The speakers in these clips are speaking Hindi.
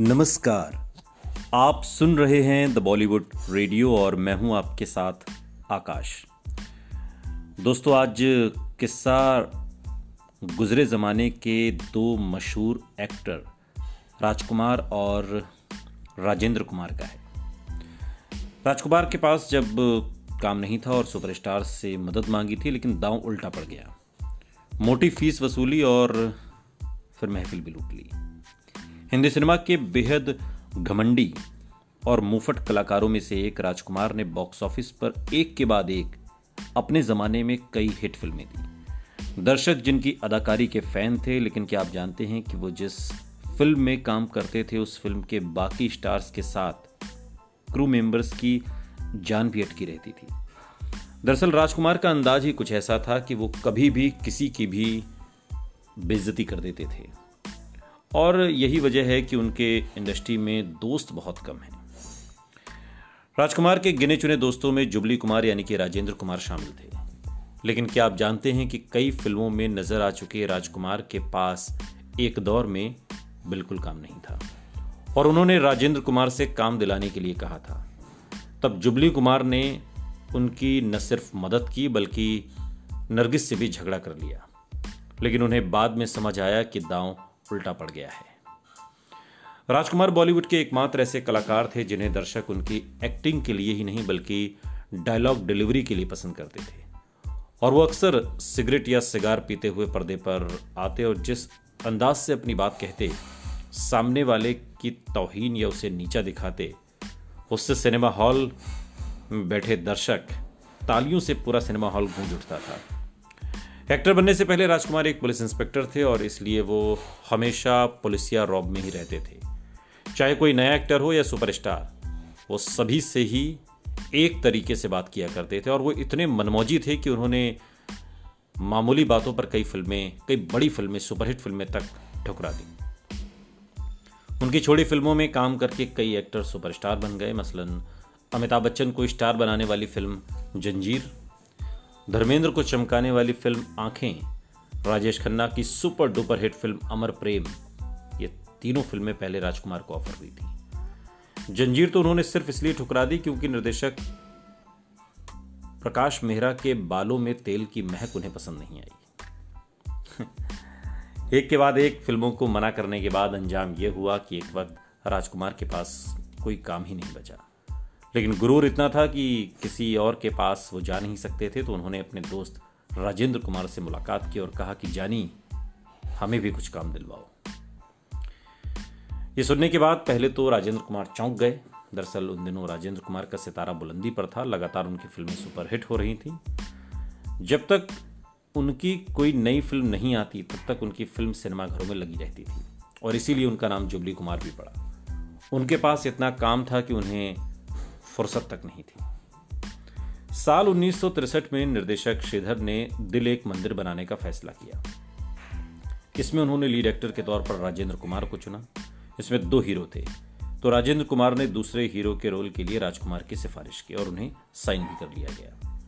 नमस्कार। आप सुन रहे हैं द बॉलीवुड रेडियो और मैं हूँ आपके साथ आकाश। दोस्तों, आज किस्सा गुजरे ज़माने के दो मशहूर एक्टर राजकुमार और राजेंद्र कुमार का है। राजकुमार के पास जब काम नहीं था और सुपरस्टार से मदद मांगी थी, लेकिन दांव उल्टा पड़ गया। मोटी फ़ीस वसूली और फिर महफिल भी लूट ली। हिंदी सिनेमा के बेहद घमंडी और मुफट कलाकारों में से एक राजकुमार ने बॉक्स ऑफ़िस पर एक के बाद एक अपने जमाने में कई हिट फ़िल्में दी। दर्शक जिनकी अदाकारी के फ़ैन थे, लेकिन क्या आप जानते हैं कि वो जिस फ़िल्म में काम करते थे, उस फ़िल्म के बाकी स्टार्स के साथ क्रू मेंबर्स की जान भी अटकी रहती थी। दरअसल राजकुमार का अंदाज ही कुछ ऐसा था कि वो कभी भी किसी की भी बेइज्जती कर देते थे। और यही वजह है कि उनके इंडस्ट्री में दोस्त बहुत कम हैं। राजकुमार के गिने चुने दोस्तों में जुबली कुमार यानी कि राजेंद्र कुमार शामिल थे। लेकिन क्या आप जानते हैं कि कई फ़िल्मों में नज़र आ चुके राजकुमार के पास एक दौर में बिल्कुल काम नहीं था। और उन्होंने राजेंद्र कुमार से काम दिलाने के लिए कहा था। तब जुबली कुमार ने उनकी न सिर्फ़ मदद की, बल्कि नरगिस से भी झगड़ा कर लिया। लेकिन उन्हें बाद में समझ आया कि दांव उल्टा पड़ गया है। राजकुमार बॉलीवुड के एकमात्र ऐसे कलाकार थे जिन्हें दर्शक उनकी एक्टिंग के लिए ही नहीं, बल्कि डायलॉग डिलीवरी के लिए पसंद करते थे। और वो अक्सर सिगरेट या सिगार पीते हुए पर्दे पर आते और जिस अंदाज से अपनी बात कहते, सामने वाले की तोहीन या उसे नीचा दिखाते, उससे सिनेमा हॉल बैठे दर्शक तालियों से पूरा सिनेमा हॉल गूंज उठता था। एक्टर बनने से पहले राजकुमार एक पुलिस इंस्पेक्टर थे और इसलिए वो हमेशा पुलिसिया रॉब में ही रहते थे। चाहे कोई नया एक्टर हो या सुपरस्टार, वो सभी से ही एक तरीके से बात किया करते थे और वो इतने मनमौजी थे कि उन्होंने मामूली बातों पर कई फ़िल्में, कई बड़ी फ़िल्में, सुपरहिट फ़िल्में तक ठुकरा दी। उनकी छोटी फ़िल्मों में काम करके कई एक्टर सुपरस्टार बन गए। मसलन अमिताभ बच्चन को स्टार बनाने वाली फ़िल्म जंजीर धर्मेंद्र को चमकाने वाली फ़िल्म आँखें, राजेश खन्ना की super duper hit film Amar Prem, ये तीनों फ़िल्में पहले राजकुमार को ऑफ़र हुई थी। जंजीर तो उन्होंने सिर्फ़ इसलिए ठुकरा दी क्योंकि निर्देशक प्रकाश मेहरा के बालों में तेल की महक उन्हें पसंद नहीं आई। एक के बाद एक फ़िल्मों को मना करने के बाद अंजाम यह हुआ कि एक वक्त राजकुमार के पास कोई काम ही नहीं बचा। लेकिन गुरूर इतना था कि किसी और के पास वो जा नहीं सकते थे तो उन्होंने अपने दोस्त राजेंद्र कुमार से मुलाकात की और कहा कि, जानी, हमें भी कुछ काम दिलवाओ। ये सुनने के बाद पहले तो राजेंद्र कुमार चौंक गए। दरअसल उन दिनों राजेंद्र कुमार का सितारा बुलंदी पर था। लगातार उनकी फ़िल्में सुपरहिट हो रही थी। जब तक उनकी कोई नई फ़िल्म नहीं आती, तब तक उनकी फ़िल्म सिनेमाघरों में लगी रहती थी। और इसीलिए उनका नाम जुबली कुमार भी पड़ा। उनके पास इतना काम था कि उन्हें फुर्सत तक नहीं थी। साल उन्नीस में निर्देशक श्रीधर ने दिल एक मंदिर बनाने का फैसला किया। इसमें उन्होंने लीड एक्टर के तौर पर राजेंद्र कुमार को चुना। इसमें दो हीरो थे। तो राजेंद्र कुमार ने दूसरे हीरो के रोल के लिए राजकुमार की सिफारिश की और उन्हें साइन भी कर लिया गया।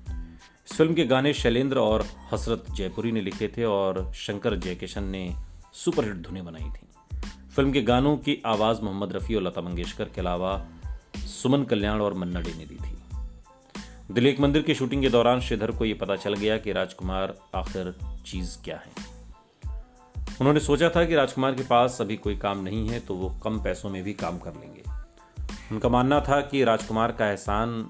इस फ़िल्म के गाने शैलेंद्र और हसरत जयपुरी ने लिखे थे और शंकर जयकिशन ने सुपरहिट धुनें बनाई थी। फ़िल्म के गानों की आवाज़ मोहम्मद रफ़ी और लता मंगेशकर के अलावा सुमन कल्याण और मन्ना डे ने दी थी। दिलेक मंदिर की शूटिंग के दौरान श्रीधर को यह पता चल गया कि राजकुमार आखिर चीज़ क्या है। उन्होंने सोचा था कि राजकुमार के पास अभी कोई काम नहीं है तो वो कम पैसों में भी काम कर लेंगे। उनका मानना था कि राजकुमार का एहसान,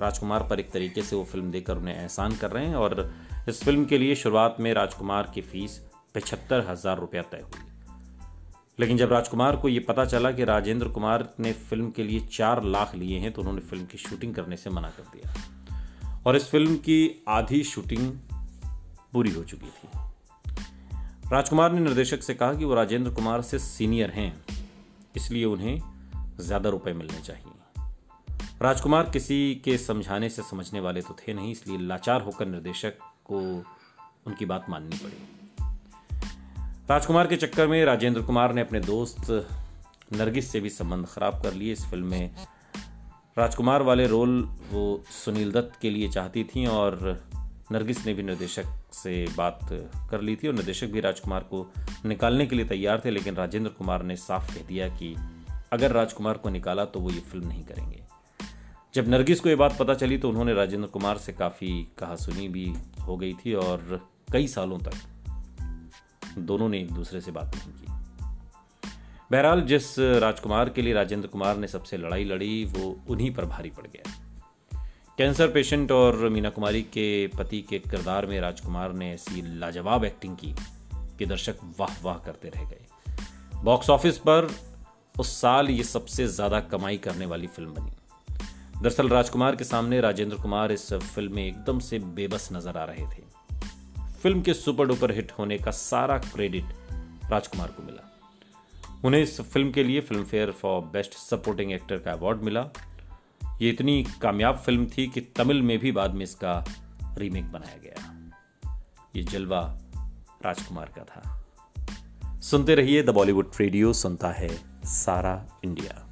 राजकुमार पर एक तरीके से वो फ़िल्म देकर उन्हें एहसान कर रहे हैं और इस फ़िल्म के लिए शुरुआत में राजकुमार की फ़ीस पचहत्तर हज़ार रुपया तय हुई। लेकिन जब राजकुमार को यह पता चला कि राजेंद्र कुमार ने फ़िल्म के लिए चार लाख लिए हैं तो उन्होंने फ़िल्म की शूटिंग करने से मना कर दिया। और इस फ़िल्म की आधी शूटिंग पूरी हो चुकी थी। राजकुमार ने निर्देशक से कहा कि वो राजेंद्र कुमार से सीनियर हैं, इसलिए उन्हें ज़्यादा रुपए मिलने चाहिए। राजकुमार किसी के समझाने से समझने वाले तो थे नहीं, इसलिए लाचार होकर निर्देशक को उनकी बात माननी पड़ी। राजकुमार के चक्कर में राजेंद्र कुमार ने अपने दोस्त नरगिस से भी संबंध खराब कर लिए। इस फ़िल्म में राजकुमार वाले रोल वो सुनील दत्त के लिए चाहती थी और नरगिस ने भी निर्देशक से बात कर ली थी और निर्देशक भी राजकुमार को निकालने के लिए तैयार थे, लेकिन राजेंद्र कुमार ने साफ़ कह दिया कि अगर राजकुमार को निकाला तो वो ये फ़िल्म नहीं करेंगे। जब नरगिस को ये बात पता चली तो उन्होंने राजेंद्र कुमार से काफ़ी कहा सुनी भी हो गई थी और कई सालों तक दोनों ने एक दूसरे से बात नहीं की। बहरहाल, जिस राजकुमार के लिए राजेंद्र कुमार ने सबसे लड़ाई लड़ी, वो उन्हीं पर भारी पड़ गया। कैंसर पेशेंट और मीना कुमारी के पति के किरदार में राजकुमार ने ऐसी लाजवाब एक्टिंग की कि दर्शक वाह वाह करते रह गए। बॉक्स ऑफ़िस पर उस साल ये सबसे ज़्यादा कमाई करने वाली फ़िल्म बनी। दरअसल, राजकुमार के सामने राजेंद्र कुमार इस फ़िल्म में एकदम से बेबस नज़र आ रहे थे। फ़िल्म के सुपर डुपर हिट होने का सारा क्रेडिट राजकुमार को मिला। उन्हें इस फ़िल्म के लिए Filmfare for best supporting actor का अवार्ड मिला। ये इतनी कामयाब फ़िल्म थी कि तमिल में भी बाद में इसका रीमेक बनाया गया। ये जलवा राजकुमार का था। सुनते रहिए द बॉलीवुड रेडियो, सुनता है सारा इंडिया।